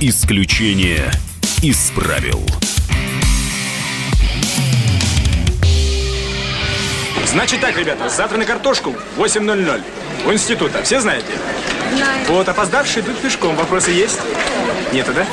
Исключение из правил. Значит так, ребята, завтра на картошку 8.00 у института. Все знаете? Знаю. Вот, опоздавшие идут пешком. Вопросы есть? Нету, да?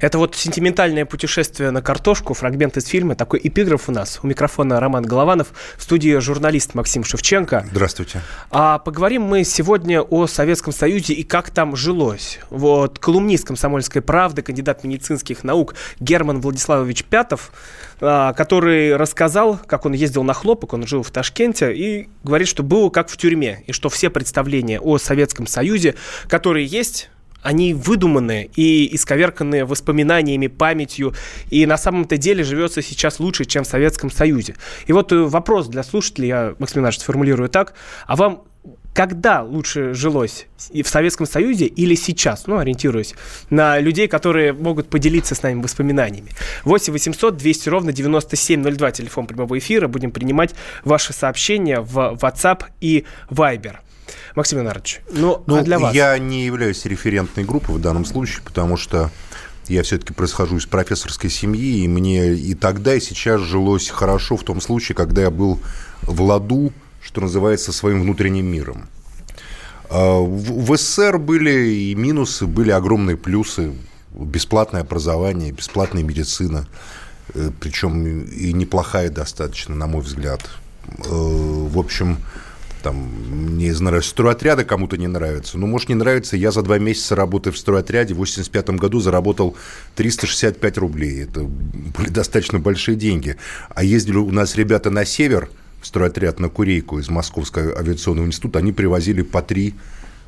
Это вот сентиментальное путешествие на картошку, фрагмент из фильма, такой эпиграф у нас. У микрофона Роман Голованов, в студии журналист Максим Шевченко. Здравствуйте. А поговорим мы сегодня о Советском Союзе и как там жилось. Вот колумнист «Комсомольской правды», кандидат медицинских наук Герман Владиславович Пятов, а, который рассказал, как он ездил на хлопок, он жил в Ташкенте, и говорит, что было как в тюрьме, и что все представления о Советском Союзе, которые есть, они выдуманные и исковерканные воспоминаниями, памятью, и на самом-то деле живется сейчас лучше, чем в Советском Союзе. И вот э, вопрос для слушателей, я, Максим Иванович, сформулирую так, а вам когда лучше жилось? И в Советском Союзе или сейчас? Ну, ориентируясь на людей, которые могут поделиться с нами воспоминаниями. 8 800 200 ровно 9702, телефон прямого эфира. Будем принимать ваши сообщения в WhatsApp и Viber. Максим Леонардович, ну, Ну, а для вас? я не являюсь референтной группой в данном случае, потому что я все-таки происхожу из профессорской семьи, и мне и тогда, и сейчас жилось хорошо в том случае, когда я был в ладу, что называется, своим внутренним миром. А, В СССР были и минусы, были огромные плюсы. Бесплатное образование, бесплатная медицина, э, причем и неплохая достаточно, на мой взгляд. Э, В общем, там, мне нравятся стройотряды, кому-то не нравятся. Ну, может, не нравится. Я за два месяца работы в стройотряде в 85 году заработал 365 рублей. Это были достаточно большие деньги. А ездили у нас ребята на север, в стройотряд на Курейку из Московского авиационного института, они привозили по три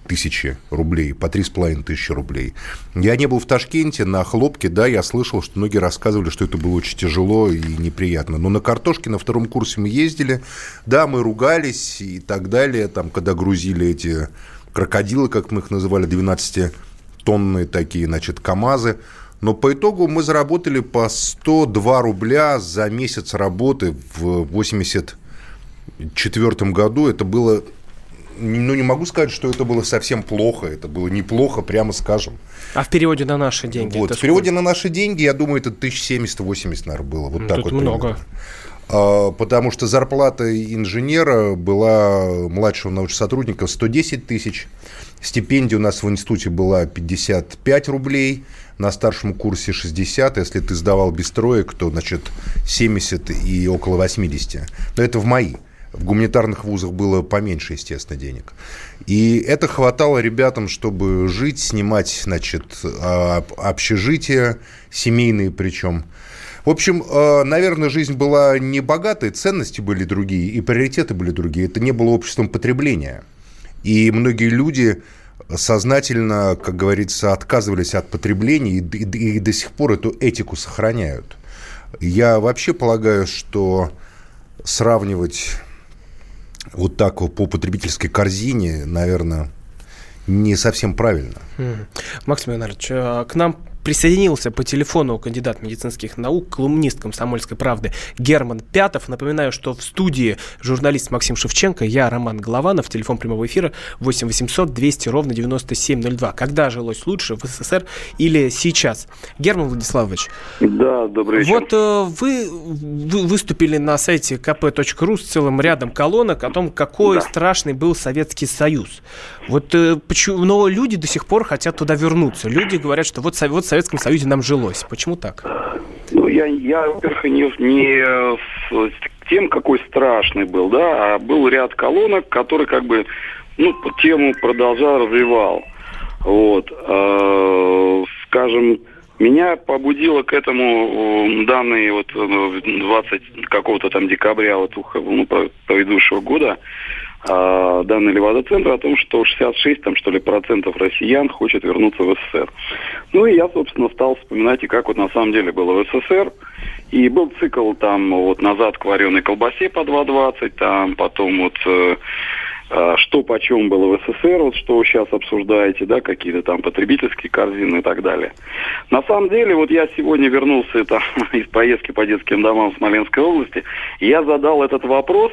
тысячи рублей, по три с половиной тысячи рублей. Я не был в Ташкенте, на хлопке, да, я слышал, что многие рассказывали, что это было очень тяжело и неприятно. Но на картошке на втором курсе мы ездили, да, мы ругались и так далее, там, когда грузили эти крокодилы, как мы их называли, 12-тонные такие, значит, КАМАЗы, но по итогу мы заработали по 102 рубля за месяц работы в 84 году. Это было ну, не могу сказать, что это было совсем плохо. Это было неплохо, прямо скажем. А в переводе на наши деньги? Вот. В переводе сколько? на наши деньги, я думаю, это 1070-80, наверное, было. Вот Ну, так тут вот. много. примерно. А, Потому что зарплата инженера была младшего научного сотрудника 110 тысяч. Стипендия у нас в институте была 55 рублей. На старшем курсе 60. Если ты сдавал без троек, то, значит, 70 и около 80. Но это в мои. В гуманитарных вузах было поменьше, естественно, денег. И это хватало ребятам, чтобы жить, снимать, значит, а, общежития, семейные причем. В общем, э, наверное, жизнь была не богатой, ценности были другие, и приоритеты были другие. Это не было обществом потребления. И многие люди сознательно, как говорится, отказывались от потребления и до сих пор эту этику сохраняют. Я вообще полагаю, что сравнивать вот так вот по потребительской корзине, наверное, не совсем правильно. Максим Леонардович, э, к нам присоединился по телефону кандидат медицинских наук, колумнист «Комсомольской правды» Герман Пятов. Напоминаю, что в студии журналист Максим Шевченко, я Роман Голованов, телефон прямого эфира 8 800 200 ровно 9702. Когда жилось лучше, в СССР или сейчас? Герман Владиславович, Да, добрый вечер. вот э, вы, вы выступили на сайте kp.ru с целым рядом колонок о том, какой Да. страшный был Советский Союз. Вот э, почему, но люди до сих пор хотят туда вернуться. Люди говорят, что вот, вот Советском Союзе нам жилось. Почему так? Ну, я, я во-первых, не, не э, с тем, какой страшный был, да, а был ряд колонок, который как бы, ну, тему продолжал, развивал. Вот. Э, скажем, меня побудило к этому э, данные вот э, 20 какого-то там декабря вот ну, предыдущего года а, данные Левада-центра о том, что 66 там, что ли, процентов россиян хочет вернуться в СССР. Ну и я, собственно, стал вспоминать, и как вот на самом деле было в СССР. И был цикл там вот назад к вареной колбасе по 2.20, там потом вот э, э, что почем было в СССР, вот что вы сейчас обсуждаете, да, какие-то там потребительские корзины и так далее. На самом деле, вот я сегодня вернулся там, из поездки по детским домам в Смоленской области, и я задал этот вопрос,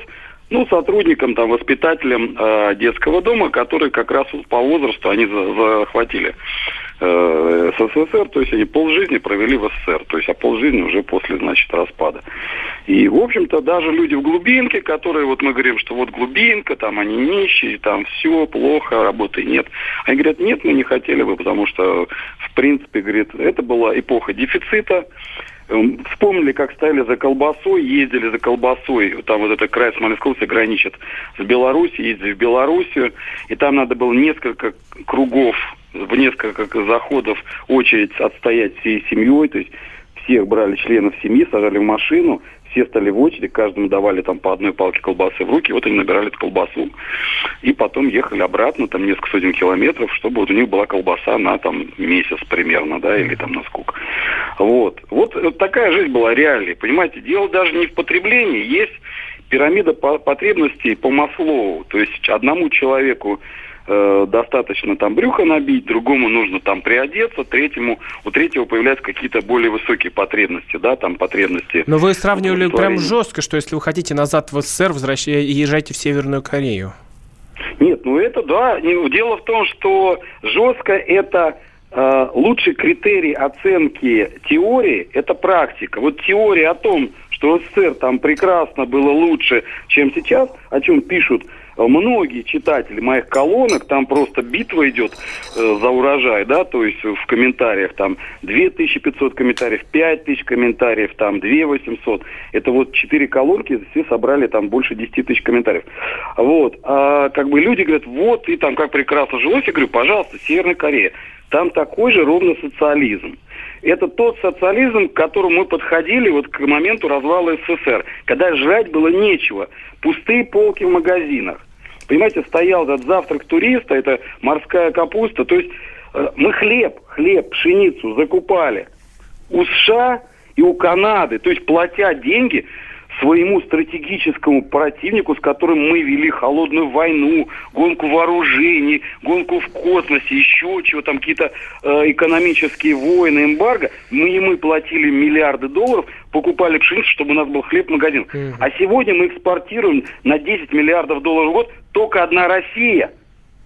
ну, сотрудникам, там, воспитателям э, детского дома, которые как раз по возрасту они за- захватили э, СССР, то есть они полжизни провели в СССР, то есть а полжизни уже после, значит, распада. И, в общем-то, даже люди в глубинке, которые, вот мы говорим, что вот глубинка, там они нищие, там все плохо, работы нет. Они говорят, нет, мы не хотели бы, потому что, в принципе, говорит, это была эпоха дефицита, вспомнили, как стояли за колбасой, ездили за колбасой. Там вот этот край Смоленской области граничит с Белоруссией, ездили в Белоруссию. И там надо было несколько кругов, в несколько заходов очередь отстоять всей семьей. То есть всех брали членов семьи, сажали в машину, все стали в очередь, каждому давали там по одной палке колбасы в руки, вот они набирали эту колбасу. И потом ехали обратно, там несколько сотен километров, чтобы вот у них была колбаса на там месяц примерно, да, или там на сколько. Вот. Вот такая жизнь была реальной, понимаете. Дело даже не в потреблении, есть пирамида потребностей по Маслоу. То есть одному человеку э, достаточно там брюхо набить, другому нужно там приодеться, третьему, у третьего появляются какие-то более высокие потребности, да, там потребности. Но вы сравнивали прям жестко, что если вы хотите назад в СССР, возвращайте, езжайте в Северную Корею. Нет, ну это да. Дело в том, что жестко это э, лучший критерий оценки теории – это практика. Вот теория о том, что СССР там прекрасно было лучше, чем сейчас, о чем пишут многие читатели моих колонок, там просто битва идет э, за урожай, да, то есть в комментариях там 2500 комментариев, 5000 комментариев, там 2800. Это вот четыре колонки, все собрали там больше 10 тысяч комментариев. Вот. А как бы люди говорят, вот, и там как прекрасно жилось. Я говорю, пожалуйста, Северная Корея. Там такой же ровно социализм. Это тот социализм, к которому мы подходили вот к моменту развала СССР, когда жрать было нечего. Пустые полки в магазинах. Понимаете, стоял этот завтрак туриста, это морская капуста. То есть э, мы хлеб, хлеб, пшеницу закупали у США и у Канады. То есть платя деньги своему стратегическому противнику, с которым мы вели холодную войну, гонку вооружений, гонку в космосе, еще чего там, какие-то э, экономические войны, эмбарго, мы мы платили миллиарды долларов, покупали пшеницу, чтобы у нас был хлеб в магазин. Mm-hmm. А сегодня мы экспортируем на 10 миллиардов долларов в год только одна Россия –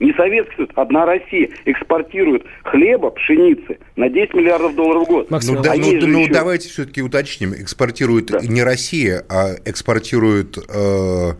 не Советский Союз, одна Россия экспортирует хлеба, пшеницы на 10 миллиардов долларов в год. Максим, ну, да, ну, ну еще... давайте все-таки уточним. Экспортирует да. не Россия, а экспортируют э,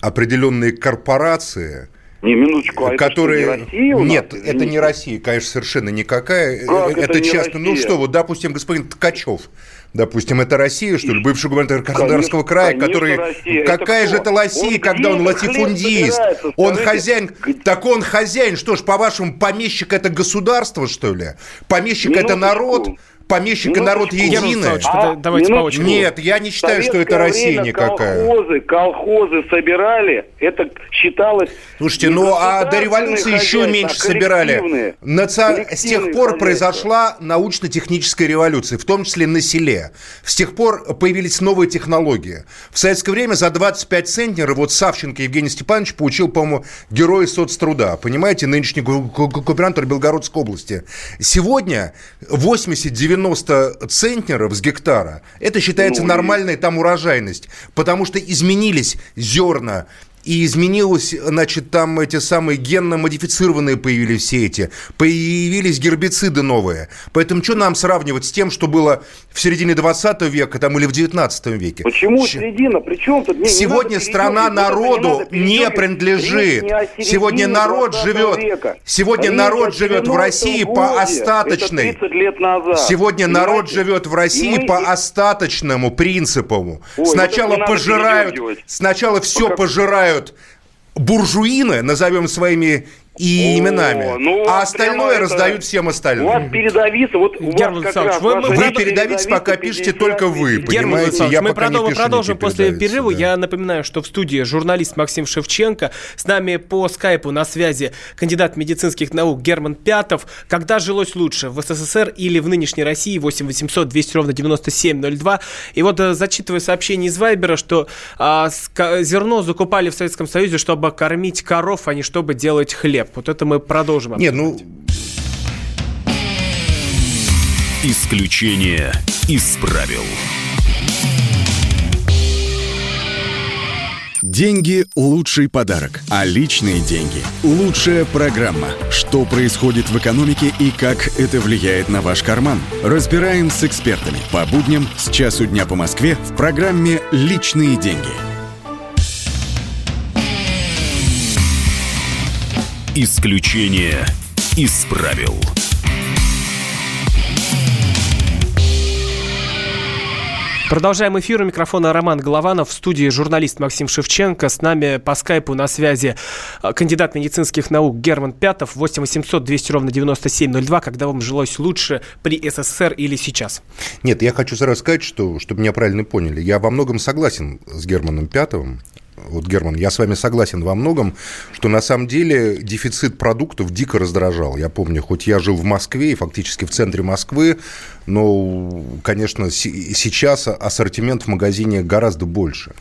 определенные корпорации – не, минуточку, а которые... это не Россия у Нет, нас? это не Россия, конечно, совершенно никакая. Как это, это часто, ну что, вот, допустим, господин Ткачев, допустим, это Россия, что ли, бывший губернатор Краснодарского края, конечно, который... Россия. Какая это же это Россия, он когда он латифундист? Он хозяин... Так он хозяин, что ж, по-вашему, помещик это государство, что ли? Помещик Минуточку. это народ? Помещик и народ единый. А, давайте по очереди. Нет, я не считаю, что это Россия никакая. Колхозы, колхозы собирали, это считалось... Слушайте, ну а до революции еще меньше собирали. Наци... С тех пор произошла научно-техническая революция, в том числе на селе. С тех пор появились новые технологии. В советское время за 25 центнеров вот Савченко Евгений Степанович получил, по-моему, герой соцтруда. Понимаете, нынешний губернатор Белгородской области. Сегодня 80-90 90 центнеров с гектара, это считается ну, нормальная там урожайность, потому что изменились зерна, и изменилось, значит, там эти самые генно-модифицированные появились все эти, появились гербициды новые. Поэтому что нам сравнивать с тем, что было в середине 20 века там, или в 19 веке? Почему Ч... середина? Причем тут? Не, Сегодня не страна народу не, не принадлежит. Не Сегодня народ живет. Века. Сегодня Речь народ живет в России годе. по остаточной. Лет назад. Сегодня Понимаете? народ живет в России мы... по остаточному принципу. Ой, сначала пожирают, сначала все пожирают называют буржуины, назовем своими и именами, ну, а остальное это... раздают всем остальным. У вас передовица, вот у Герман вас как раз вы, вы передовице пока пишете только вы, понимаете? Я мы продол- пишу продолжим после перерыва. Да. Я напоминаю, что в студии журналист Максим Шевченко, с нами по скайпу на связи кандидат медицинских наук Герман Пятов. Когда жилось лучше, в СССР или в нынешней России? 8 800 200 ровно 9702. И вот э, зачитывая сообщение из Вайбера, что а, зерно закупали в Советском Союзе, чтобы кормить коров, а не чтобы делать хлеб. Вот это мы продолжим. Не, ну... Исключение из правил. Деньги – лучший подарок, а личные деньги – лучшая программа. Что происходит в экономике и как это влияет на ваш карман? Разбираем с экспертами по будням с часу дня по Москве в программе «Личные деньги». Исключение из правил. Продолжаем эфир. У микрофона Роман Голованов. В студии журналист Максим Шевченко. С нами по скайпу на связи э, кандидат медицинских наук Герман Пятов. 8 800 200 ровно 9702. Когда вам жилось лучше при СССР или сейчас? Нет, я хочу сразу сказать, что, чтобы меня правильно поняли. Я во многом согласен с Германом Пятовым вот, Герман, я с вами согласен во многом, что на самом деле дефицит продуктов дико раздражал. Я помню, хоть я жил в Москве и фактически в центре Москвы, но, конечно, сейчас ассортимент в магазине гораздо больше.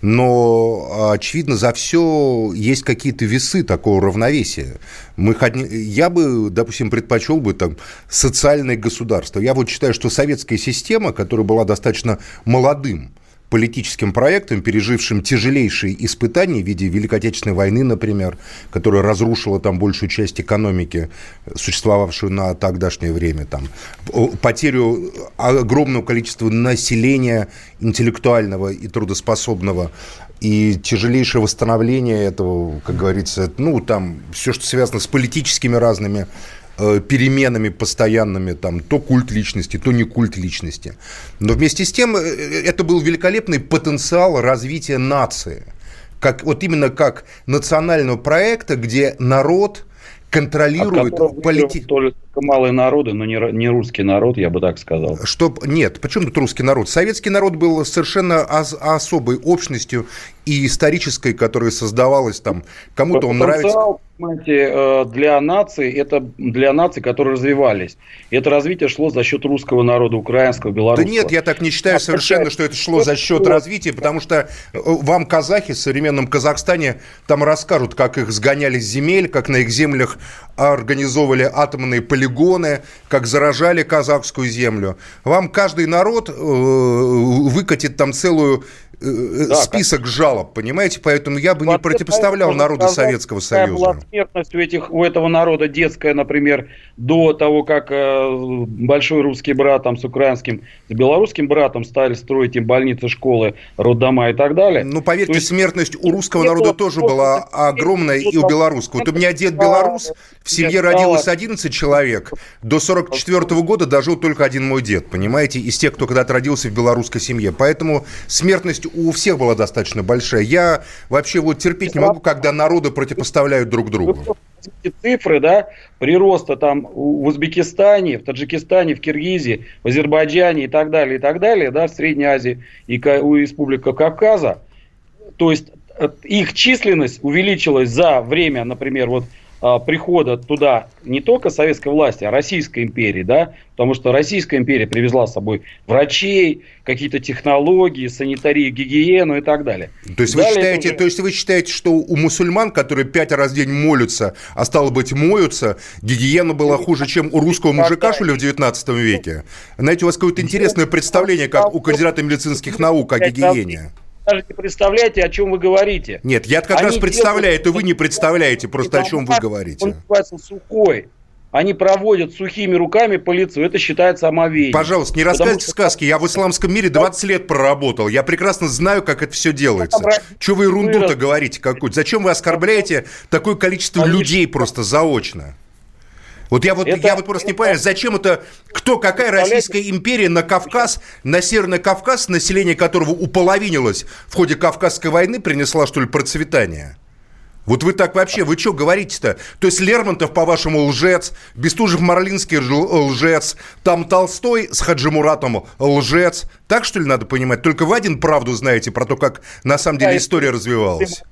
Но, очевидно, за все есть какие-то весы такого равновесия. Мы, я бы, допустим, предпочел бы там социальное государство. Я вот считаю, что советская система, которая была достаточно молодым, политическим проектом, пережившим тяжелейшие испытания в виде Великой Отечественной войны, например, которая разрушила там большую часть экономики, существовавшую на тогдашнее время, там, потерю огромного количества населения интеллектуального и трудоспособного, и тяжелейшее восстановление этого, как говорится, ну, там, все, что связано с политическими разными переменами постоянными, там, то культ личности, то не культ личности. Но вместе с тем э, это был великолепный потенциал развития нации. Как, вот именно как национального проекта, где народ контролирует политику малые народы, но не, не русский народ, я бы так сказал. Чтоб, нет, почему тут русский народ? Советский народ был совершенно ос, особой общностью и исторической, которая создавалась там. Кому-то он нравится. Понимаете, э, для наций, это для наций, которые развивались. Это развитие шло за счет русского народа, украинского, белорусского. Да нет, я так не считаю совершенно, что это шло за счет развития, потому что э, вам казахи в современном Казахстане там расскажут, как их сгоняли с земель, как на их землях организовывали атомные полигоны, полигоны, как заражали казахскую землю. Вам каждый народ э, выкатит там целую да, список как... жалоб, понимаете? Поэтому я бы не противопоставлял народу сказать, Советского Союза. была смертность у, этих, у этого народа детская, например, до того, как э, большой русский брат там, с украинским, с белорусским братом стали строить им больницы, школы, роддома и так далее. Ну, поверьте, есть, смертность у русского народа тоже была огромная и у белорусского. Вот у меня дед белорус, в семье родилось 11 человек, до 44 -го года дожил только один мой дед, понимаете, из тех, кто когда-то родился в белорусской семье. Поэтому смертность у всех была достаточно большая. Я вообще вот терпеть не могу, когда народы противопоставляют друг другу. Цифры, да, прироста там в Узбекистане, в Таджикистане, в Киргизии, в Азербайджане и так далее, и так далее, да, в Средней Азии и у Республика Кавказа. То есть э, их численность увеличилась за время, например, вот прихода туда не только советской власти, а Российской империи, да, потому что Российская империя привезла с собой врачей, какие-то технологии, санитарию, гигиену и так далее. То есть, далее вы считаете, уже... то есть вы считаете, что у мусульман, которые пять раз в день молятся, а стало быть моются, гигиена была хуже, чем у русского мужика, что ли, в 19 веке? Знаете, у вас какое-то интересное представление, как у кандидата медицинских наук о гигиене даже не представляете, о чем вы говорите. Нет, я как Они раз представляю, делают... это вы не представляете просто, о чем вы говорите. Он называется сухой. Они проводят сухими руками по лицу. Это считается омовением. Пожалуйста, не рассказывайте что... сказки. Я в исламском мире 20 лет проработал. Я прекрасно знаю, как это все делается. Чего вы ерунду-то говорите какую-то? Зачем вы оскорбляете такое количество людей просто заочно? Вот я вот, это, я вот просто это, не понимаю, зачем это, кто, какая Российская империя на Кавказ, на Северный Кавказ, население которого уполовинилось в ходе Кавказской войны, принесла, что ли, процветание? Вот вы так вообще, вы что говорите-то? То есть Лермонтов, по-вашему, лжец, Бестужев-Марлинский лжец, там Толстой с Хаджимуратом лжец. Так, что ли, надо понимать? Только вы один правду знаете про то, как на самом деле история развивалась.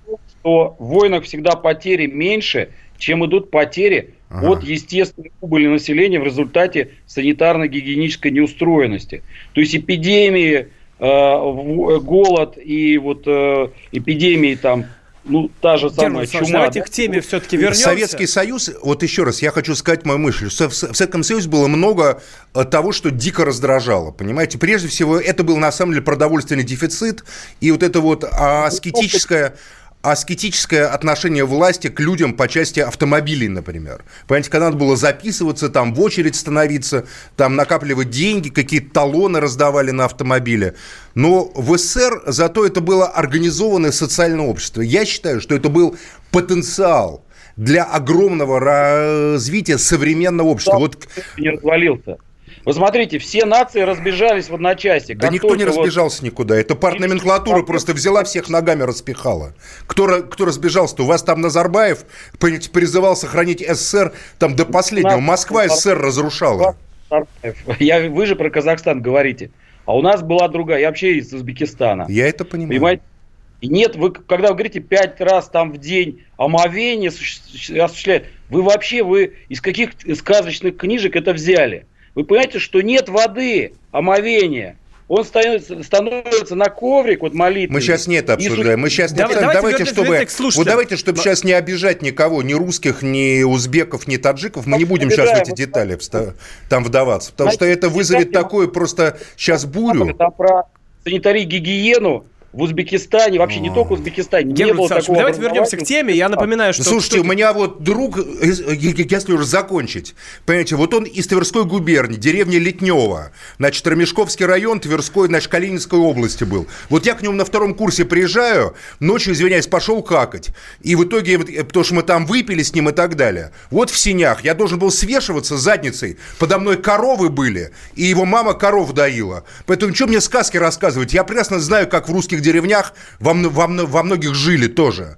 Что в войнах всегда потери меньше, чем идут потери ага. от естественной убыли населения в результате санитарно-гигиенической неустроенности. То есть эпидемии, э, голод и вот э, эпидемии там ну, та же самая чума. Давайте к теме все-таки вернемся. Советский Союз, вот еще раз, я хочу сказать мою мысль. В Советском Союзе было много э, того, что дико раздражало, понимаете? Прежде всего, это был, на самом деле, продовольственный дефицит, и вот это вот аскетическое аскетическое отношение власти к людям по части автомобилей, например. Понимаете, когда надо было записываться, там в очередь становиться, там накапливать деньги, какие-то талоны раздавали на автомобиле. Но в СССР зато это было организованное социальное общество. Я считаю, что это был потенциал для огромного развития современного общества. Вот... Не развалился. Вы смотрите, все нации разбежались в одночасье. Да никто не разбежался вот... никуда. Это партноменклатура просто взяла всех ногами распихала. Кто, кто разбежался-то? У вас там Назарбаев призывал сохранить СССР там до последнего. Москва СССР разрушала. Я, вы же про Казахстан говорите. А у нас была другая. Я вообще из Узбекистана. Я это понимаю. Понимаете? И нет, вы, когда вы говорите пять раз там в день омовение осуществляет, вы вообще, вы из каких сказочных книжек это взяли? Вы понимаете, что нет воды, омовения. Он становится, становится на коврик, вот молитвы. Мы сейчас не это обсуждаем. Мы сейчас не давайте, давайте, давайте чтобы, вот давайте, чтобы Но... сейчас не обижать никого, ни русских, ни узбеков, ни таджиков, мы не будем сейчас в эти детали там вдаваться, потому что это вызовет такое просто сейчас бурю. Там про санитарию, гигиену, в Узбекистане, вообще не только в Узбекистане, не было такого Давайте вернемся к теме. Я напоминаю, что... Слушайте, у меня вот друг, если уже закончить, понимаете, вот он из Тверской губернии, деревня Летнева, значит, Ромешковский район, Тверской, значит, Калининской области был. Вот я к нему на втором курсе приезжаю, ночью, извиняюсь, пошел какать. И в итоге, потому что мы там выпили с ним и так далее. Вот в синях я должен был свешиваться задницей. Подо мной коровы были, и его мама коров доила. Поэтому что мне сказки рассказывать? Я прекрасно знаю, как в русских деревнях во, во, во многих жили тоже.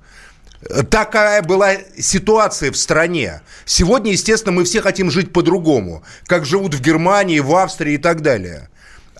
Такая была ситуация в стране. Сегодня, естественно, мы все хотим жить по-другому, как живут в Германии, в Австрии и так далее.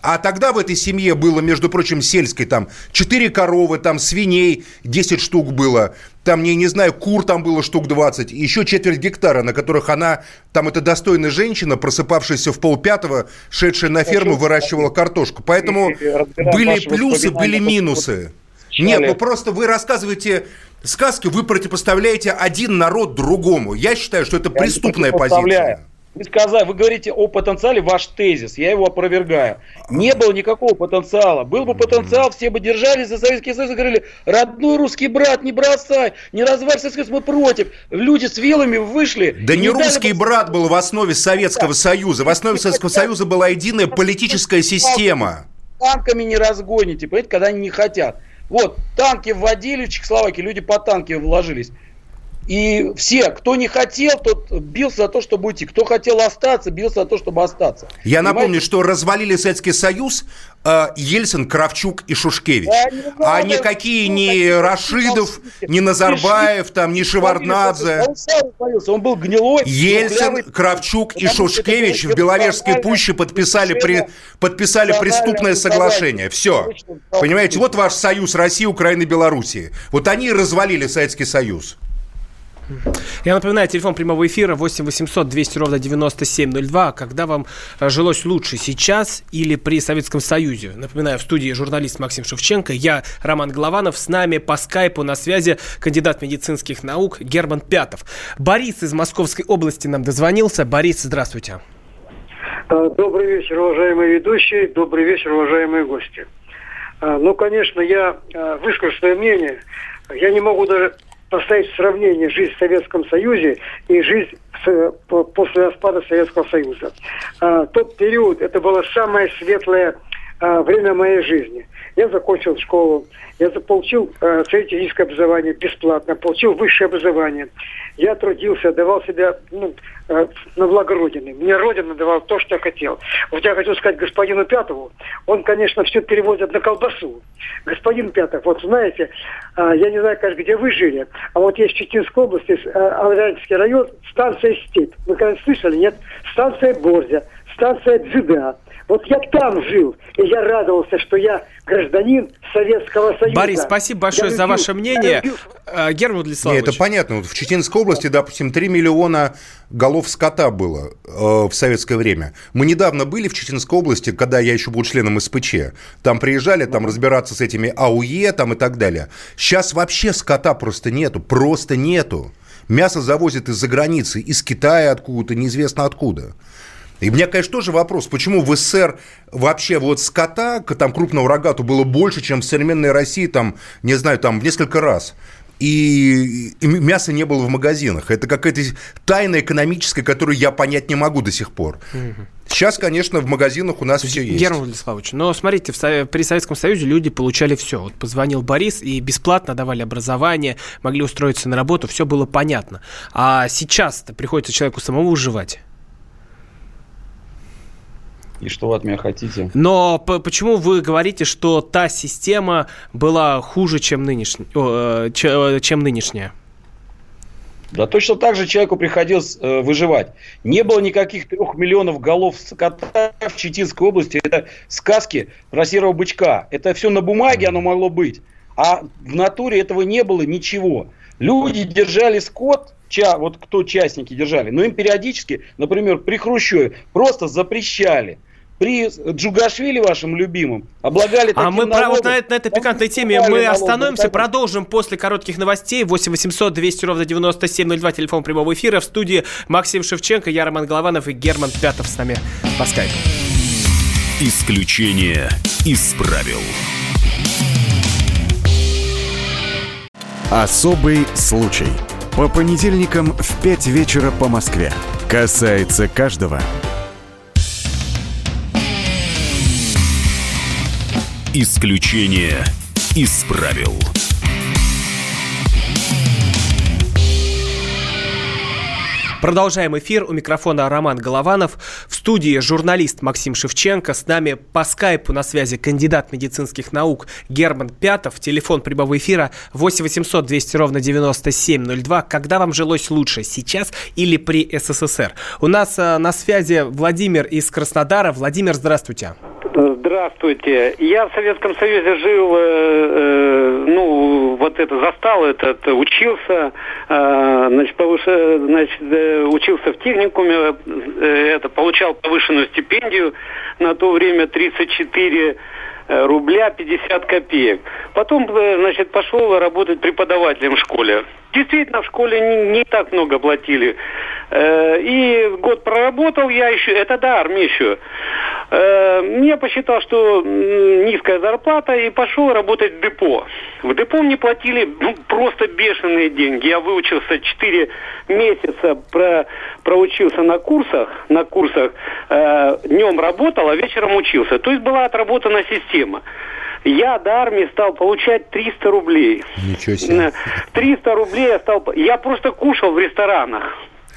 А тогда в этой семье было, между прочим, сельской, там, 4 коровы, там, свиней 10 штук было, там, не, не знаю, кур там было штук 20, еще четверть гектара, на которых она, там, это достойная женщина, просыпавшаяся в полпятого, шедшая на ферму, выращивала картошку. Поэтому были плюсы, были минусы. Нет, ну просто вы рассказываете сказки, вы противопоставляете один народ другому. Я считаю, что это преступная позиция. Вы сказали, вы говорите о потенциале, ваш тезис, я его опровергаю. Не было никакого потенциала. Был бы потенциал, все бы держались за Советский Союз и говорили, родной русский брат, не бросай, не разваль Советский Союз, мы против. Люди с вилами вышли. Да не, не русский бы... брат был в основе Советского да. Союза. В основе Советского Союза была единая политическая система. Танками не разгоните, понимаете, когда они не хотят. Вот, танки вводили в Чехословакии, люди по танке вложились. И все, кто не хотел, тот бился за то, чтобы уйти. Кто хотел остаться, бился за то, чтобы остаться. Я Понимаете? напомню, что развалили Советский Союз э, Ельцин, Кравчук и Шушкевич. Да, не а никакие ни Рашидов, ни Назарбаев, там, ни Шеварднадзе. Он сам он был гнилой. Ельцин, Кравчук и Шушкевич в Беловежской пуще подписали, при, подписали преступное соглашение. Все. Понимаете, вот ваш союз России, Украины, Белоруссии. Вот они развалили Советский Союз. Я напоминаю, телефон прямого эфира 8 800 200 ровно 9702. Когда вам э, жилось лучше, сейчас или при Советском Союзе? Напоминаю, в студии журналист Максим Шевченко, я Роман Голованов, с нами по скайпу на связи кандидат медицинских наук Герман Пятов. Борис из Московской области нам дозвонился. Борис, здравствуйте. Э, добрый вечер, уважаемые ведущие. Добрый вечер, уважаемые гости. Э, ну, конечно, я выскажу свое мнение. Я не могу даже поставить в сравнение жизнь в Советском Союзе и жизнь после распада Советского Союза. А, тот период, это было самое светлое а, время моей жизни. Я закончил школу, я получил э, теоретическое образование бесплатно, получил высшее образование. Я трудился, давал себя ну, э, на благо Родины. Мне Родина давала то, что я хотел. Вот я хочу сказать господину Пятову, он, конечно, все переводит на колбасу. Господин Пятов, вот знаете, э, я не знаю, конечно, где вы жили, а вот есть в Читинской области, э, Алрянский район, станция Степь. Вы когда слышали, нет? Станция Борзя, станция Дзюда. Вот я там жил, и я радовался, что я гражданин Советского Союза. Борис, спасибо большое я за любил, ваше мнение. любил... Э, Герман Владиславович. Нет, это понятно. Вот в Чеченской области, допустим, 3 миллиона голов скота было э, в советское время. Мы недавно были в Чеченской области, когда я еще был членом СПЧ. Там приезжали, там разбираться с этими АУЕ там и так далее. Сейчас вообще скота просто нету, просто нету. Мясо завозят из-за границы, из Китая откуда-то, неизвестно откуда. И у меня, конечно, тоже вопрос, почему в СССР вообще вот скота, там крупного рогату было больше, чем в современной России, там, не знаю, там в несколько раз. И, мяса не было в магазинах. Это какая-то тайна экономическая, которую я понять не могу до сих пор. Сейчас, конечно, в магазинах у нас все есть. Герман Владиславович, но смотрите, в, при Советском Союзе люди получали все. Вот позвонил Борис, и бесплатно давали образование, могли устроиться на работу, все было понятно. А сейчас-то приходится человеку самому выживать. И что вы от меня хотите? Но почему вы говорите, что та система была хуже, чем, нынешня, э, чем нынешняя? Да точно так же человеку приходилось э, выживать. Не было никаких трех миллионов голов скота в Читинской области. Это сказки про серого бычка. Это все на бумаге оно могло быть. А в натуре этого не было ничего. Люди держали скот, ча, вот кто частники держали, но им периодически, например, при Хрущеве просто запрещали – при Джугашвили, вашим любимым, облагали А мы про, вот на, на этой пикантной теме мы остановимся, налог. продолжим после коротких новостей. 8 800 200 ровно 9702, телефон прямого эфира. В студии Максим Шевченко, я Роман Голованов и Герман Пятов с нами по скайпу. Исключение из правил. Особый случай. По понедельникам в 5 вечера по Москве. Касается каждого. Исключение из правил. Продолжаем эфир. У микрофона Роман Голованов. В студии журналист Максим Шевченко. С нами по скайпу на связи кандидат медицинских наук Герман Пятов. Телефон прямого эфира 8 800 200 ровно 9702. Когда вам жилось лучше, сейчас или при СССР? У нас а, на связи Владимир из Краснодара. Владимир, здравствуйте. Здравствуйте. Я в Советском Союзе жил, э, э, ну, вот это застал этот, учился, э, значит, повыш... значит, э, учился в техникуме, э, это, получал повышенную стипендию на то время 34 э, рубля 50 копеек. Потом, значит, пошел работать преподавателем в школе. Действительно, в школе не, не так много платили. Э, и год проработал я еще, это до армии еще. Э, посчитал, что низкая зарплата, и пошел работать в депо. В депо мне платили ну, просто бешеные деньги. Я выучился 4 месяца, про, проучился на курсах, на курсах, э, днем работал, а вечером учился. То есть была отработана система я до армии стал получать 300 рублей. Ничего себе. 300 рублей я стал... Я просто кушал в ресторанах.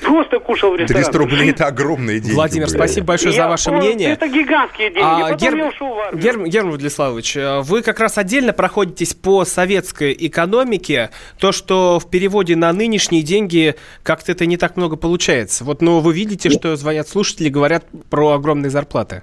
Просто кушал в ресторане. 300 рублей – это огромные деньги. Владимир, были. спасибо большое я, за ваше мнение. Это гигантские деньги. А, Гер... я ушел в армию. Гер... Герман Владиславович, э, вы как раз отдельно проходитесь по советской экономике. То, что в переводе на нынешние деньги как-то это не так много получается. Вот, но вы видите, Нет. что звонят слушатели, говорят про огромные зарплаты.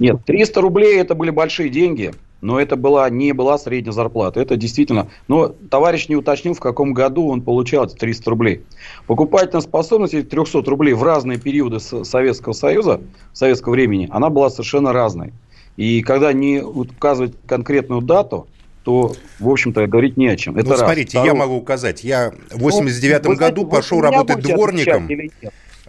Нет, 300 рублей это были большие деньги, но это была, не была средняя зарплата. Это действительно... Но товарищ не уточнил, в каком году он получал эти 300 рублей. Покупательная способность этих 300 рублей в разные периоды Советского Союза, советского времени, она была совершенно разной. И когда не указывать конкретную дату, то, в общем-то, говорить не о чем. Это ну, раз. смотрите, Второе. я могу указать. Я в 89 ну, году знаете, пошел работать дворником.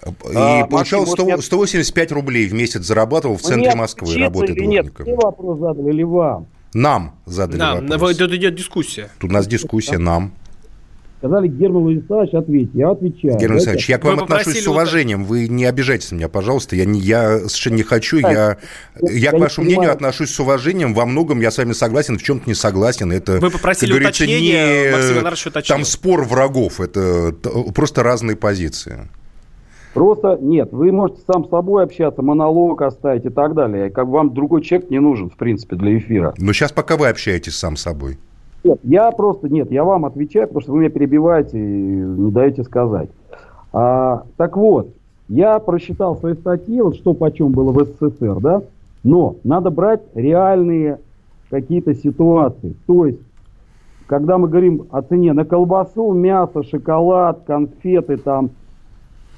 И а, получал Максим, 100, вот 185 рублей в месяц зарабатывал в центре Москвы, работая дворником. Нет, вопрос задали или вам? Нам задали нам, вопрос. Тут идет дискуссия. Тут у нас дискуссия, нам. Сказали Герман Владиславович, ответь. Я отвечаю. Герман Владиславович, я к вам отношусь с уважением. Вы не обижайтесь на меня, пожалуйста. Я, не, я совершенно не хочу. Я, я, я к вашему мнению отношусь с уважением. Во многом я с вами согласен, в чем-то не согласен. Это, Вы попросили как уточнения, не Максим там спор врагов. Это просто разные позиции. Просто нет, вы можете сам с собой общаться, монолог оставить и так далее. Как вам другой человек не нужен, в принципе, для эфира. Но сейчас пока вы общаетесь сам с собой. Нет, я просто, нет, я вам отвечаю, потому что вы меня перебиваете и не даете сказать. А, так вот, я прочитал свои статьи, вот что почем было в СССР, да, но надо брать реальные какие-то ситуации. То есть, когда мы говорим о цене на колбасу, мясо, шоколад, конфеты, там,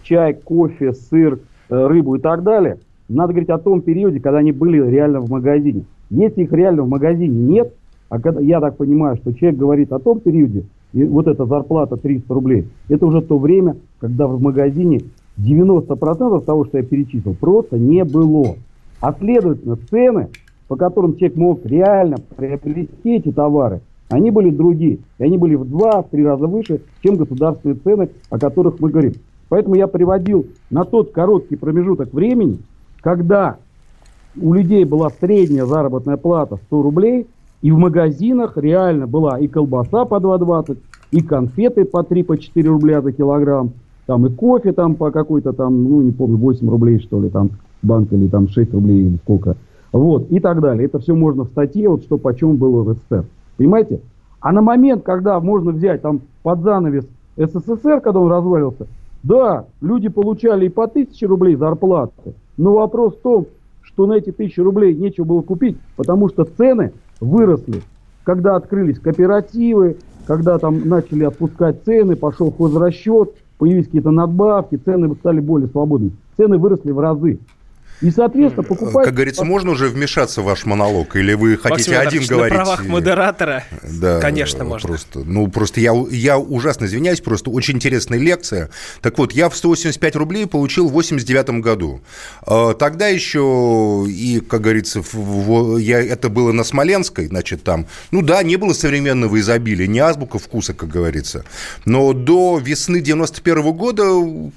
чай, кофе, сыр, э, рыбу и так далее, надо говорить о том периоде, когда они были реально в магазине. Если их реально в магазине нет, а когда, я так понимаю, что человек говорит о том периоде, и вот эта зарплата 300 рублей, это уже то время, когда в магазине 90% того, что я перечислил, просто не было. А следовательно, цены, по которым человек мог реально приобрести эти товары, они были другие. И они были в 2-3 раза выше, чем государственные цены, о которых мы говорим. Поэтому я приводил на тот короткий промежуток времени, когда у людей была средняя заработная плата 100 рублей, и в магазинах реально была и колбаса по 2,20, и конфеты по 3-4 по 4 рубля за килограмм, там и кофе там по какой-то там, ну не помню, 8 рублей что ли, там банк или там 6 рублей или сколько. Вот, и так далее. Это все можно в статье, вот что почем было в СССР. Понимаете? А на момент, когда можно взять там под занавес СССР, когда он развалился, да, люди получали и по тысяче рублей зарплаты, но вопрос в том, что на эти тысячи рублей нечего было купить, потому что цены выросли. Когда открылись кооперативы, когда там начали отпускать цены, пошел хозрасчет, появились какие-то надбавки, цены стали более свободными. Цены выросли в разы. И, соответственно, покупать... Как говорится, можно уже вмешаться в ваш монолог? Или вы хотите Максим один говорить? на правах модератора, да, конечно, можно. Просто, ну, просто я, я ужасно извиняюсь, просто очень интересная лекция. Так вот, я в 185 рублей получил в 89 году. А, тогда еще, и, как говорится, я, это было на Смоленской, значит, там, ну да, не было современного изобилия, не азбука вкуса, как говорится. Но до весны 91 года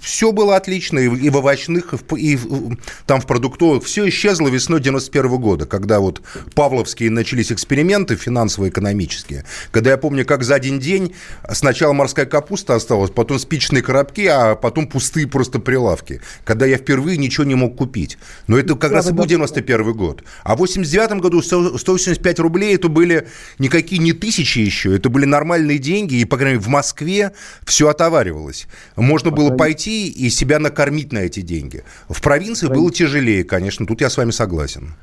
все было отлично, и, и в овощных, и, в, и там в продуктовых, все исчезло весной 91 года, когда вот павловские начались эксперименты финансово-экономические, когда я помню, как за один день сначала морская капуста осталась, потом спичные коробки, а потом пустые просто прилавки, когда я впервые ничего не мог купить. Но это как раз и был 91 год. А в 89 году 185 рублей это были никакие не тысячи еще, это были нормальные деньги, и, по крайней мере, в Москве все отоваривалось. Можно было пойти и себя накормить на эти деньги. В провинции было тяжелее тяжелее, конечно. Тут я с вами согласен.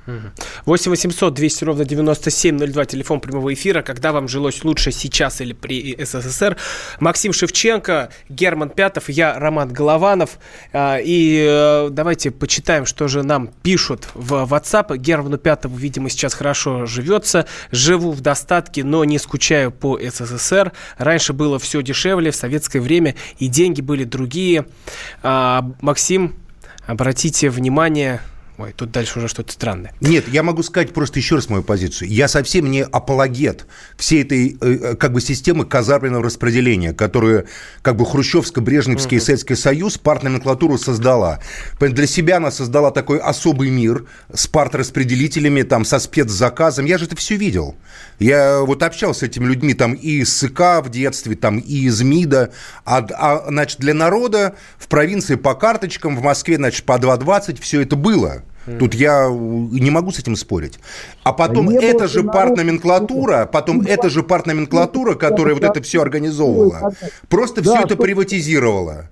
8 800 200 ровно 9702, телефон прямого эфира. Когда вам жилось лучше сейчас или при СССР? Максим Шевченко, Герман Пятов, я Роман Голованов. А, и э, давайте почитаем, что же нам пишут в WhatsApp. Герману Пятову, видимо, сейчас хорошо живется. Живу в достатке, но не скучаю по СССР. Раньше было все дешевле, в советское время и деньги были другие. А, Максим, обратите внимание, Ой, тут дальше уже что-то странное. Нет, я могу сказать просто еще раз мою позицию. Я совсем не апологет всей этой э, э, как бы системы казарменного распределения, которую как бы Хрущевско-Брежневский угу. Советский Союз партноменклатуру создала. Для себя она создала такой особый мир с партраспределителями, там, со спецзаказом. Я же это все видел. Я вот общался с этими людьми там и из СК в детстве, там и из МИДа. А, а значит, для народа в провинции по карточкам, в Москве, значит, по 2,20 все это было. Тут я не могу с этим спорить. А потом а эта же партноменклатура, потом эта же партноменклатура, которая вот это все организовывала, просто все это приватизировала.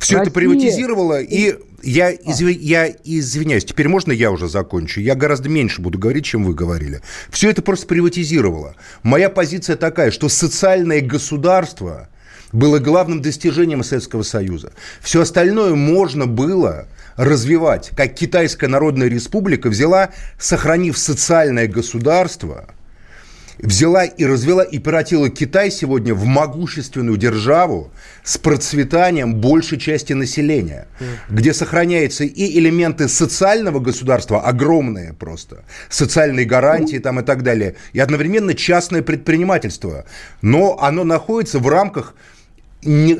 Все это приватизировала, и я, изв... я извиняюсь, теперь можно я уже закончу? Я гораздо меньше буду говорить, чем вы говорили. Все это просто приватизировало. Моя позиция такая, что социальное государство было главным достижением Советского Союза. Все остальное можно было развивать, как Китайская Народная Республика взяла, сохранив социальное государство, взяла и развела и превратила Китай сегодня в могущественную державу с процветанием большей части населения, где сохраняются и элементы социального государства, огромные просто, социальные гарантии там и так далее, и одновременно частное предпринимательство. Но оно находится в рамках не, э,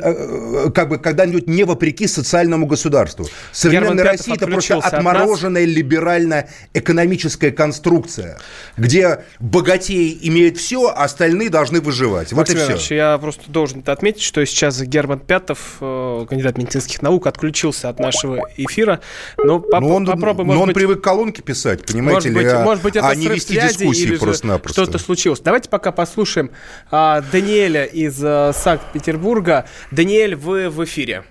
э, как бы когда-нибудь не вопреки социальному государству. Современная Россия это просто отмороженная от либеральная экономическая конструкция, где богатеи имеют все, а остальные должны выживать. Вот Максим и все. Я просто должен отметить, что сейчас Герман Пятов, э, кандидат медицинских наук, отключился от нашего эфира. Но, поп- но он, попробуй, но он быть, привык колонки писать, понимаете может ли, быть, а, может быть, это а не вести дискуссии просто-напросто. Что-то случилось. Давайте пока послушаем а, Даниэля из а, Санкт-Петербурга. Даниэль, вы в эфире.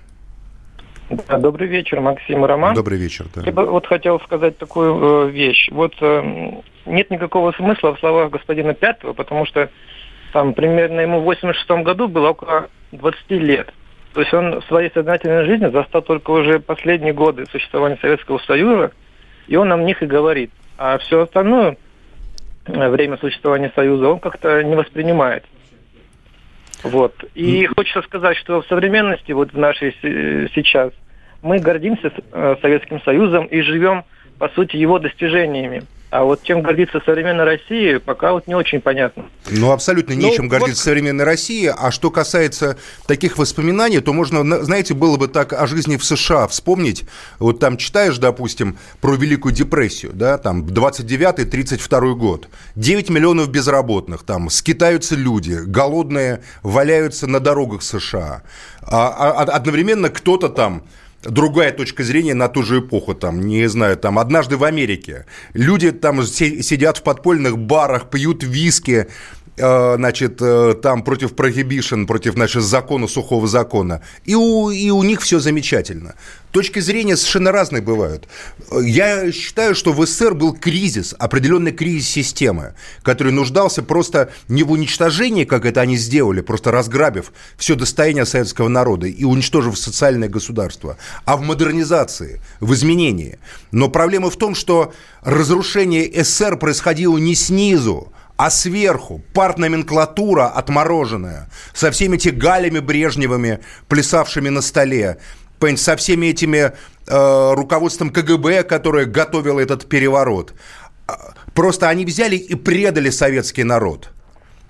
Да, добрый вечер, Максим и Роман. Добрый вечер. Да. Я бы вот хотел сказать такую э, вещь. Вот э, нет никакого смысла в словах господина Пятого, потому что там примерно ему в 86 году было около 20 лет. То есть он в своей сознательной жизни застал только уже последние годы существования Советского Союза, и он нам них и говорит. А все остальное э, время существования Союза он как-то не воспринимает. Вот. И хочется сказать, что в современности, вот в нашей сейчас, мы гордимся э, Советским Союзом и живем, по сути, его достижениями. А вот чем гордится современная Россия, пока вот не очень понятно. Ну, абсолютно нечем ну, гордиться вот... современной России. А что касается таких воспоминаний, то можно, знаете, было бы так о жизни в США вспомнить. Вот там читаешь, допустим, про Великую депрессию, да, там 29-32 год. 9 миллионов безработных, там скитаются люди, голодные, валяются на дорогах США. А, а одновременно кто-то там другая точка зрения на ту же эпоху, там, не знаю, там, однажды в Америке. Люди там сидят в подпольных барах, пьют виски, значит, э, там против prohibition, против, значит, закона, сухого закона. И у, и у них все замечательно. Точки зрения совершенно разные бывают. Я считаю, что в СССР был кризис, определенный кризис системы, который нуждался просто не в уничтожении, как это они сделали, просто разграбив все достояние советского народа и уничтожив социальное государство, а в модернизации, в изменении. Но проблема в том, что разрушение СССР происходило не снизу, а сверху партноменклатура отмороженная, со всеми этими галями Брежневыми, плясавшими на столе, со всеми этими э, руководством КГБ, которое готовило этот переворот. А, просто они взяли и предали советский народ.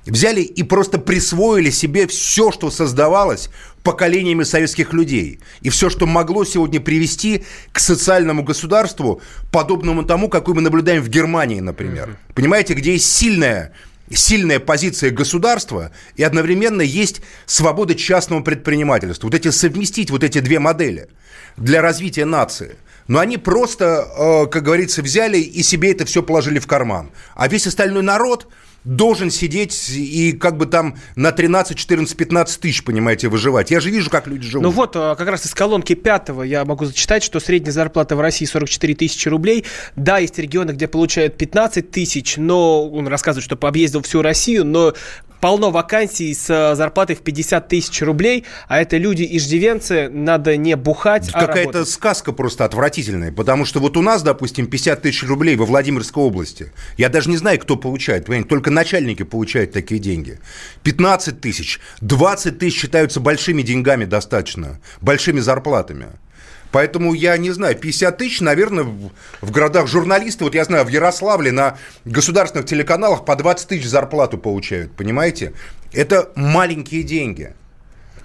Взяли и просто присвоили себе все, что создавалось поколениями советских людей. И все, что могло сегодня привести к социальному государству, подобному тому, какой мы наблюдаем в Германии, например. Mm-hmm. Понимаете, где есть сильная сильная позиция государства и одновременно есть свобода частного предпринимательства. Вот эти совместить вот эти две модели для развития нации. Но они просто, э, как говорится, взяли и себе это все положили в карман. А весь остальной народ, должен сидеть и как бы там на 13, 14, 15 тысяч, понимаете, выживать. Я же вижу, как люди живут. Ну вот, а, как раз из колонки пятого я могу зачитать, что средняя зарплата в России 44 тысячи рублей. Да, есть регионы, где получают 15 тысяч, но он рассказывает, что объездил всю Россию, но полно вакансий с э, зарплатой в 50 тысяч рублей, а это люди-иждивенцы, надо не бухать, а Какая-то сказка просто отвратительная, потому что вот у нас, допустим, 50 тысяч рублей во Владимирской области. Я даже не знаю, кто получает, понимаете, только начальники получают такие деньги. 15 тысяч, 20 тысяч считаются большими деньгами достаточно, большими зарплатами. Поэтому я не знаю, 50 тысяч, наверное, в, городах журналисты, вот я знаю, в Ярославле на государственных телеканалах по 20 тысяч зарплату получают, понимаете? Это маленькие деньги.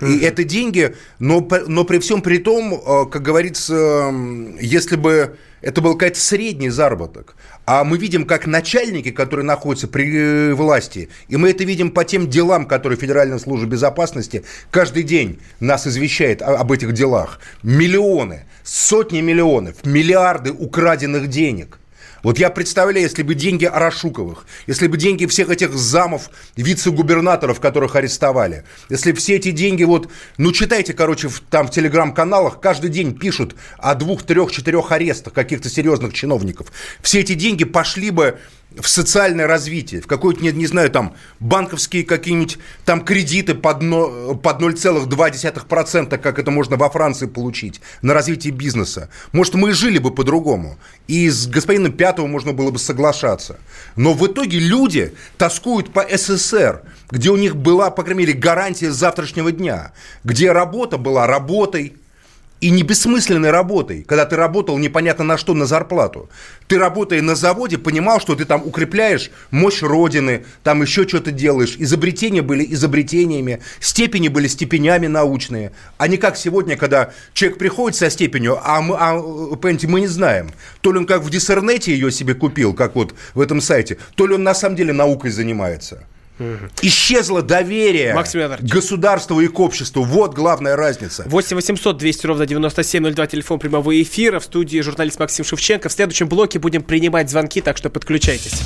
И это деньги, но, но при всем при том, э, как говорится, если бы это был какой-то средний заработок, а мы видим, как начальники, которые находятся при власти, и мы это видим по тем делам, которые Федеральная служба безопасности каждый день нас извещает об этих делах. Миллионы, сотни миллионов, миллиарды украденных денег. Вот я представляю, если бы деньги Арашуковых, если бы деньги всех этих замов, вице-губернаторов, которых арестовали, если все эти деньги вот, ну читайте, короче, в, там в телеграм-каналах, каждый день пишут о двух, трех, четырех арестах каких-то серьезных чиновников. Все эти деньги пошли бы в социальное развитие, в какой-то, не, не знаю, там, банковские какие-нибудь там кредиты под, но, под 0,2%, как это можно во Франции получить, на развитие бизнеса. Может, мы и жили бы по-другому. И с господином Пятого можно было бы соглашаться. Но в итоге люди тоскуют по СССР, где у них была, по крайней мере, гарантия завтрашнего дня, где работа была работой, и не бессмысленной работой, когда ты работал непонятно на что, на зарплату. Ты, работая на заводе, понимал, что ты там укрепляешь мощь Родины, там еще что-то делаешь. Изобретения были изобретениями, степени были степенями научные. А не как сегодня, когда человек приходит со степенью, а мы, а, понимаете, мы не знаем. То ли он как в диссернете ее себе купил, как вот в этом сайте, то ли он на самом деле наукой занимается. Исчезло доверие к государству и к обществу. Вот главная разница. 8 800 200 ровно 9702, телефон прямого эфира. В студии журналист Максим Шевченко. В следующем блоке будем принимать звонки, так что подключайтесь.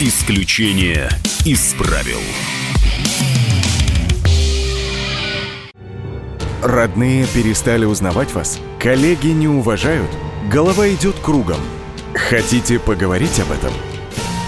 Исключение из правил. Родные перестали узнавать вас? Коллеги не уважают? Голова идет кругом. Хотите поговорить об этом?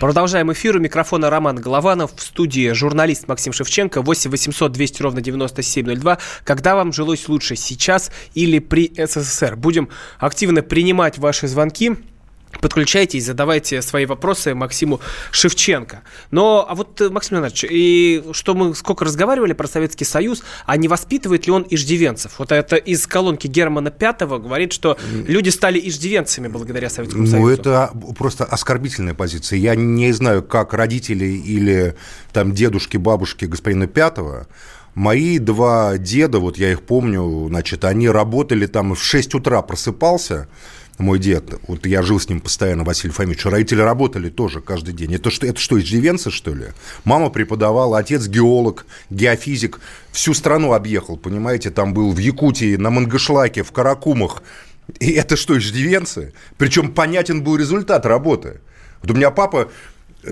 Продолжаем эфир. У микрофона Роман Голованов. В студии журналист Максим Шевченко. 8 800 200 ровно 9702. Когда вам жилось лучше, сейчас или при СССР? Будем активно принимать ваши звонки. Подключайтесь, задавайте свои вопросы Максиму Шевченко. Но, а вот, э, Максим Леонидович, и что мы сколько разговаривали про Советский Союз, а не воспитывает ли он иждивенцев? Вот это из колонки Германа Пятого говорит, что люди стали иждивенцами благодаря Советскому ну, Союзу. Ну, это просто оскорбительная позиция. Я не знаю, как родители или там дедушки, бабушки господина Пятого Мои два деда, вот я их помню, значит, они работали там в 6 утра просыпался, мой дед, вот я жил с ним постоянно, Василий Фомич, родители работали тоже каждый день. Это что, это что, иждивенцы, что ли? Мама преподавала, отец геолог, геофизик, всю страну объехал, понимаете, там был в Якутии, на Мангышлаке, в Каракумах. И это что, иждивенцы? Причем понятен был результат работы. Вот у меня папа,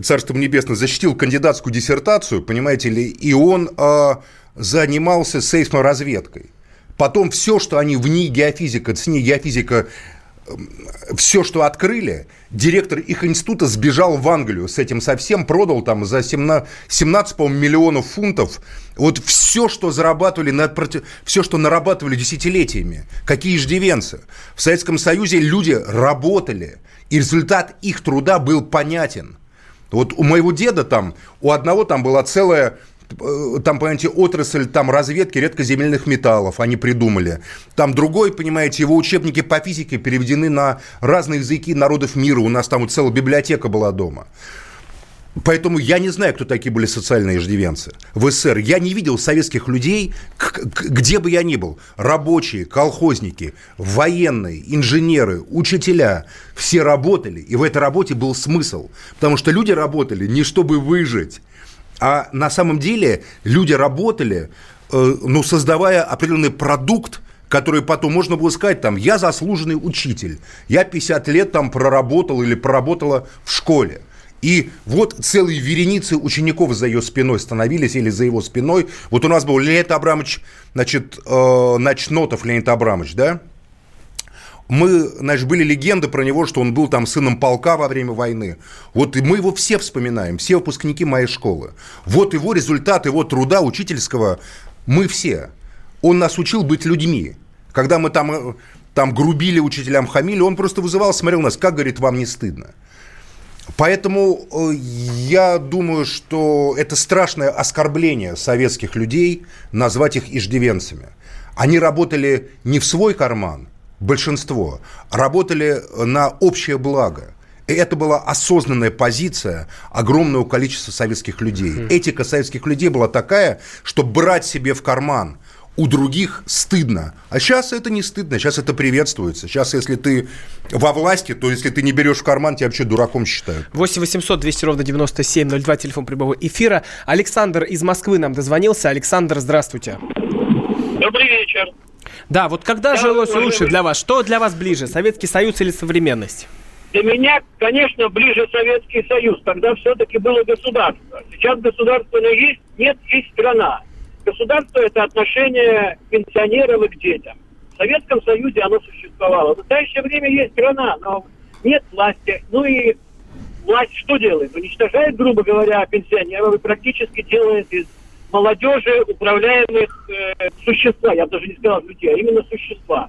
царство небесное, защитил кандидатскую диссертацию, понимаете ли, и он э, занимался сейсморазведкой. Потом все, что они в НИИ геофизика, с НИИ геофизика все, что открыли, директор их института сбежал в Англию с этим совсем, продал там за 17, 17 по миллионов фунтов. Вот все, что зарабатывали, на, все, что нарабатывали десятилетиями, какие иждивенцы. В Советском Союзе люди работали, и результат их труда был понятен. Вот у моего деда там, у одного там была целая там, понимаете, отрасль там разведки редкоземельных металлов они придумали. Там другой, понимаете, его учебники по физике переведены на разные языки народов мира. У нас там вот целая библиотека была дома. Поэтому я не знаю, кто такие были социальные иждивенцы в СССР. Я не видел советских людей, где бы я ни был. Рабочие, колхозники, военные, инженеры, учителя. Все работали, и в этой работе был смысл. Потому что люди работали не чтобы выжить, а на самом деле люди работали, э, ну, создавая определенный продукт, который потом можно было сказать, там, я заслуженный учитель, я 50 лет там проработал или проработала в школе. И вот целые вереницы учеников за ее спиной становились или за его спиной. Вот у нас был Леонид Абрамович, значит, э, Ночнотов Леонид Абрамович, да? Мы, значит, были легенды про него, что он был там сыном полка во время войны. Вот и мы его все вспоминаем, все выпускники моей школы. Вот его результат, его труда учительского, мы все. Он нас учил быть людьми. Когда мы там, э, там грубили учителям, хамили, он просто вызывал, смотрел нас, как, говорит, вам не стыдно. Поэтому э, я думаю, что это страшное оскорбление советских людей назвать их иждивенцами. Они работали не в свой карман, большинство, работали на общее благо. И это была осознанная позиция огромного количества советских людей. Этика советских людей была такая, что брать себе в карман у других стыдно. А сейчас это не стыдно, сейчас это приветствуется. Сейчас, если ты во власти, то если ты не берешь в карман, тебя вообще дураком считают. 8 800 200 ровно 9702, телефон прямого эфира. Александр из Москвы нам дозвонился. Александр, здравствуйте. Добрый вечер. Да, вот когда Я жилось лучше для вас? Что для вас ближе, Советский Союз или современность? Для меня, конечно, ближе Советский Союз. Тогда все-таки было государство. Сейчас государство есть, нет, есть страна. Государство – это отношение пенсионеров и к детям. В Советском Союзе оно существовало. В настоящее время есть страна, но нет власти. Ну и власть что делает? Уничтожает, грубо говоря, пенсионеров и практически делает из молодежи управляемых э, существа, я даже не сказал людей, а именно существа.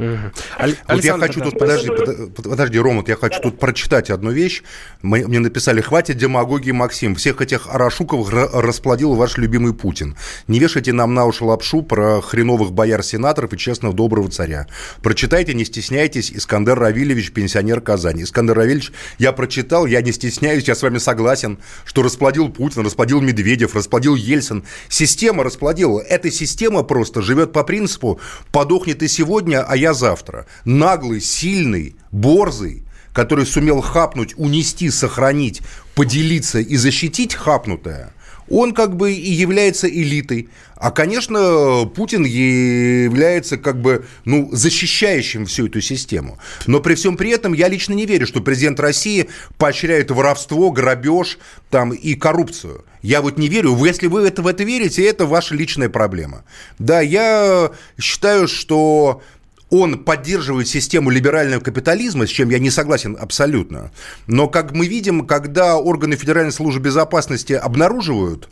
Угу. Вот я хочу тут, подожди, подожди, Рома, я хочу тут прочитать одну вещь. Мне написали, хватит демагогии, Максим. Всех этих Арашуковых расплодил ваш любимый Путин. Не вешайте нам на уши лапшу про хреновых бояр-сенаторов и честного доброго царя. Прочитайте, не стесняйтесь, Искандер Равильевич, пенсионер Казани. Искандер Равильевич, я прочитал, я не стесняюсь, я с вами согласен, что расплодил Путин, расплодил Медведев, расплодил Ельцин. Система расплодила. Эта система просто живет по принципу «подохнет и сегодня, а я завтра. Наглый, сильный, борзый, который сумел хапнуть, унести, сохранить, поделиться и защитить хапнутое, он как бы и является элитой. А, конечно, Путин является как бы, ну, защищающим всю эту систему. Но при всем при этом я лично не верю, что президент России поощряет воровство, грабеж там, и коррупцию. Я вот не верю. Если вы это, в это верите, это ваша личная проблема. Да, я считаю, что он поддерживает систему либерального капитализма, с чем я не согласен абсолютно. Но, как мы видим, когда органы Федеральной службы безопасности обнаруживают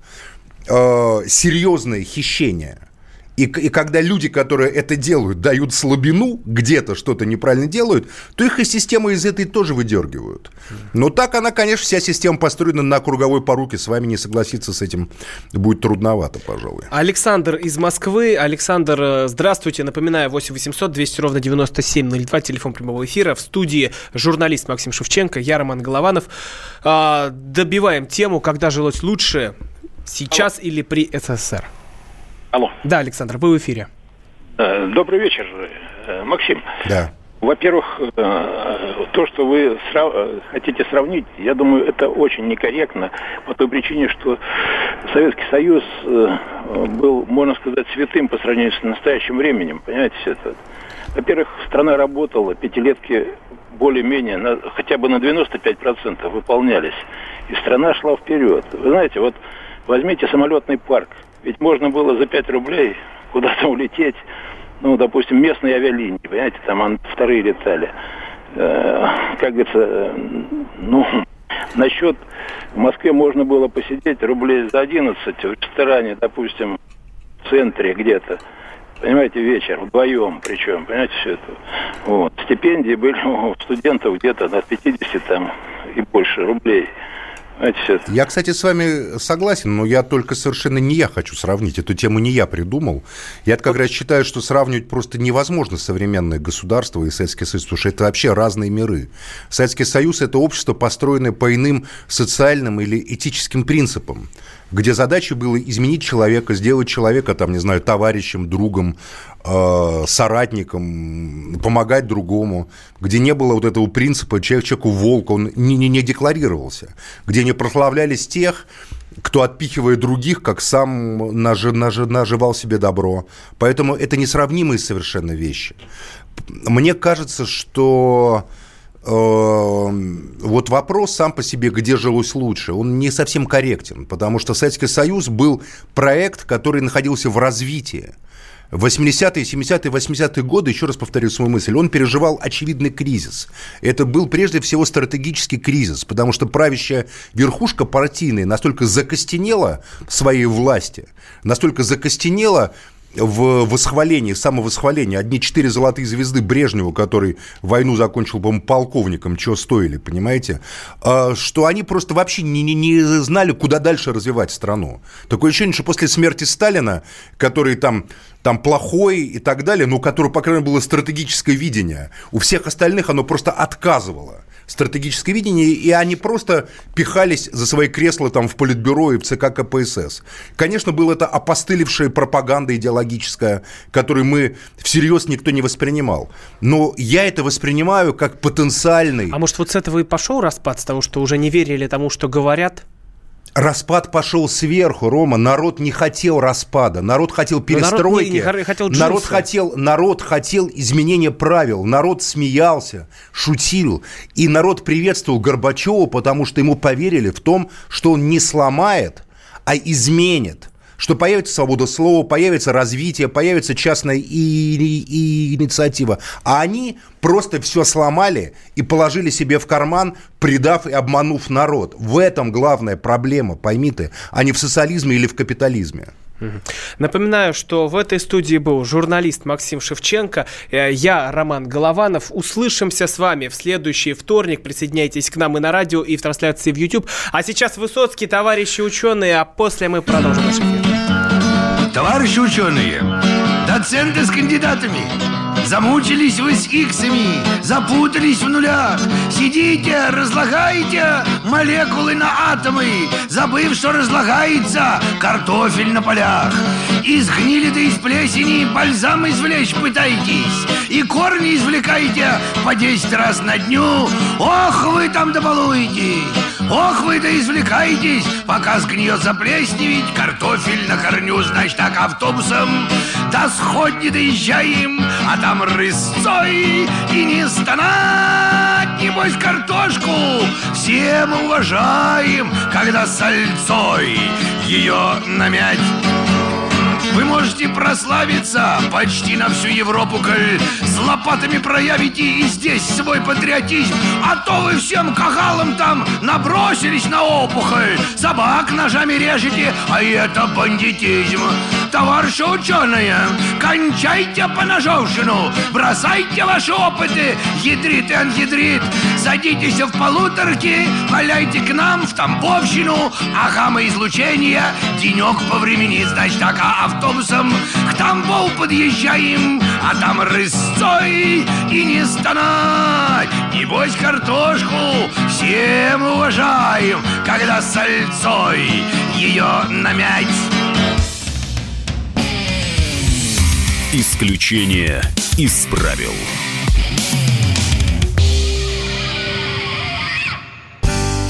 э, серьезные хищения – и, и когда люди, которые это делают, дают слабину, где-то что-то неправильно делают, то их и система из этой тоже выдергивают. Но так она, конечно, вся система построена на круговой поруке. С вами не согласиться с этим будет трудновато, пожалуй. Александр из Москвы. Александр, э, здравствуйте. Напоминаю, 8 800 200 ровно 9702, телефон прямого эфира. В студии журналист Максим Шевченко, я Роман Голованов. А, добиваем тему, когда жилось лучше, сейчас или при СССР. Алло. Да, Александр, вы в эфире. Э, добрый вечер, э, Максим. Да. Во-первых, э, то, что вы срав... хотите сравнить, я думаю, это очень некорректно по той причине, что Советский Союз был, можно сказать, святым по сравнению с настоящим временем. Понимаете, все это? Во-первых, страна работала, пятилетки более-менее, на, хотя бы на 95% выполнялись. И страна шла вперед. Вы знаете, вот возьмите самолетный парк – ведь можно было за 5 рублей куда-то улететь, ну, допустим, местные авиалинии, понимаете, там вторые летали. Э, как говорится, ну, насчет в Москве можно было посидеть рублей за 11 в ресторане, допустим, в центре где-то. Понимаете, вечер, вдвоем причем, понимаете, все это. Вот. Стипендии были у студентов где-то на 50 там и больше рублей. Я, кстати, с вами согласен, но я только совершенно не я хочу сравнить. Эту тему не я придумал. Я как раз считаю, что сравнивать просто невозможно современное государство и Советский Союз, потому что это вообще разные миры. Советский Союз – это общество, построенное по иным социальным или этическим принципам где задача была изменить человека, сделать человека, там, не знаю, товарищем, другом, э, соратником, помогать другому, где не было вот этого принципа человек человеку волк, он не, не, не декларировался, где не прославлялись тех, кто отпихивает других, как сам наж, наж, наживал себе добро. Поэтому это несравнимые совершенно вещи. Мне кажется, что вот вопрос сам по себе, где жилось лучше, он не совсем корректен, потому что Советский Союз был проект, который находился в развитии. 80-е, 70-е, 80-е годы, еще раз повторю свою мысль, он переживал очевидный кризис. Это был прежде всего стратегический кризис, потому что правящая верхушка партийная настолько закостенела в своей власти, настолько закостенела в восхвалении, самовосхвалении. Одни четыре золотые звезды Брежневу, который войну закончил, по-моему, полковником, чего стоили, понимаете? А, что они просто вообще не, не, не знали, куда дальше развивать страну. Такое ощущение, что после смерти Сталина, который там там плохой и так далее, но у которого, по крайней мере, было стратегическое видение. У всех остальных оно просто отказывало стратегическое видение, и они просто пихались за свои кресла там в Политбюро и в ЦК КПСС. Конечно, была это опостылевшая пропаганда идеологическая, которую мы всерьез никто не воспринимал. Но я это воспринимаю как потенциальный... А может, вот с этого и пошел распад, с того, что уже не верили тому, что говорят? Распад пошел сверху, Рома. Народ не хотел распада. Народ хотел перестройки. народ, не, не хотел, народ, хотел, народ хотел изменения правил. Народ смеялся, шутил. И народ приветствовал Горбачева, потому что ему поверили в том, что он не сломает, а изменит что появится свобода слова, появится развитие, появится частная и, и, и инициатива. А они просто все сломали и положили себе в карман, предав и обманув народ. В этом главная проблема, пойми ты, а не в социализме или в капитализме. Напоминаю, что в этой студии был журналист Максим Шевченко, э, я Роман Голованов. Услышимся с вами в следующий вторник. Присоединяйтесь к нам и на радио, и в трансляции в YouTube. А сейчас Высоцкий, товарищи ученые, а после мы продолжим. Товарищи ученые, доценты с кандидатами, Замучились вы с иксами, запутались в нулях. Сидите, разлагаете молекулы на атомы Забыв, что разлагается картофель на полях. Из гнили да из плесени бальзам извлечь пытаетесь И корни извлекаете по 10 раз на дню. Ох, вы там добалуете! Ох, вы да извлекаетесь, пока сгниет заплесневить Картофель на корню, значит так автобусом До сходни доезжаем, а там рысцой И не стонать, небось, картошку. Все мы уважаем, когда сальцой ее намять вы можете прославиться почти на всю Европу, коль с лопатами проявите и здесь свой патриотизм. А то вы всем кагалам там набросились на опухоль, собак ножами режете, а это бандитизм. Товарищи ученые, кончайте по ножовщину, бросайте ваши опыты, ядрит и ангидрит, садитесь в полуторки, валяйте к нам в Тамбовщину, а гамма-излучение денек повременит, значит, так, а автобусом к Тамбову подъезжаем, а там рысцой и не стонать. Небось картошку всем уважаем, когда сальцой ее намять. Исключение из правил.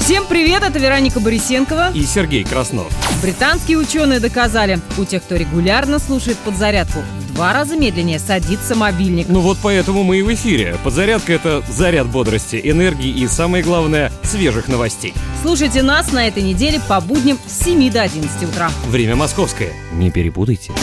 Всем привет, это Вероника Борисенкова и Сергей Краснов. Британские ученые доказали, у тех, кто регулярно слушает подзарядку, в два раза медленнее садится мобильник. Ну вот поэтому мы и в эфире. Подзарядка – это заряд бодрости, энергии и, самое главное, свежих новостей. Слушайте нас на этой неделе по будням с 7 до 11 утра. Время московское. Не перепутайте.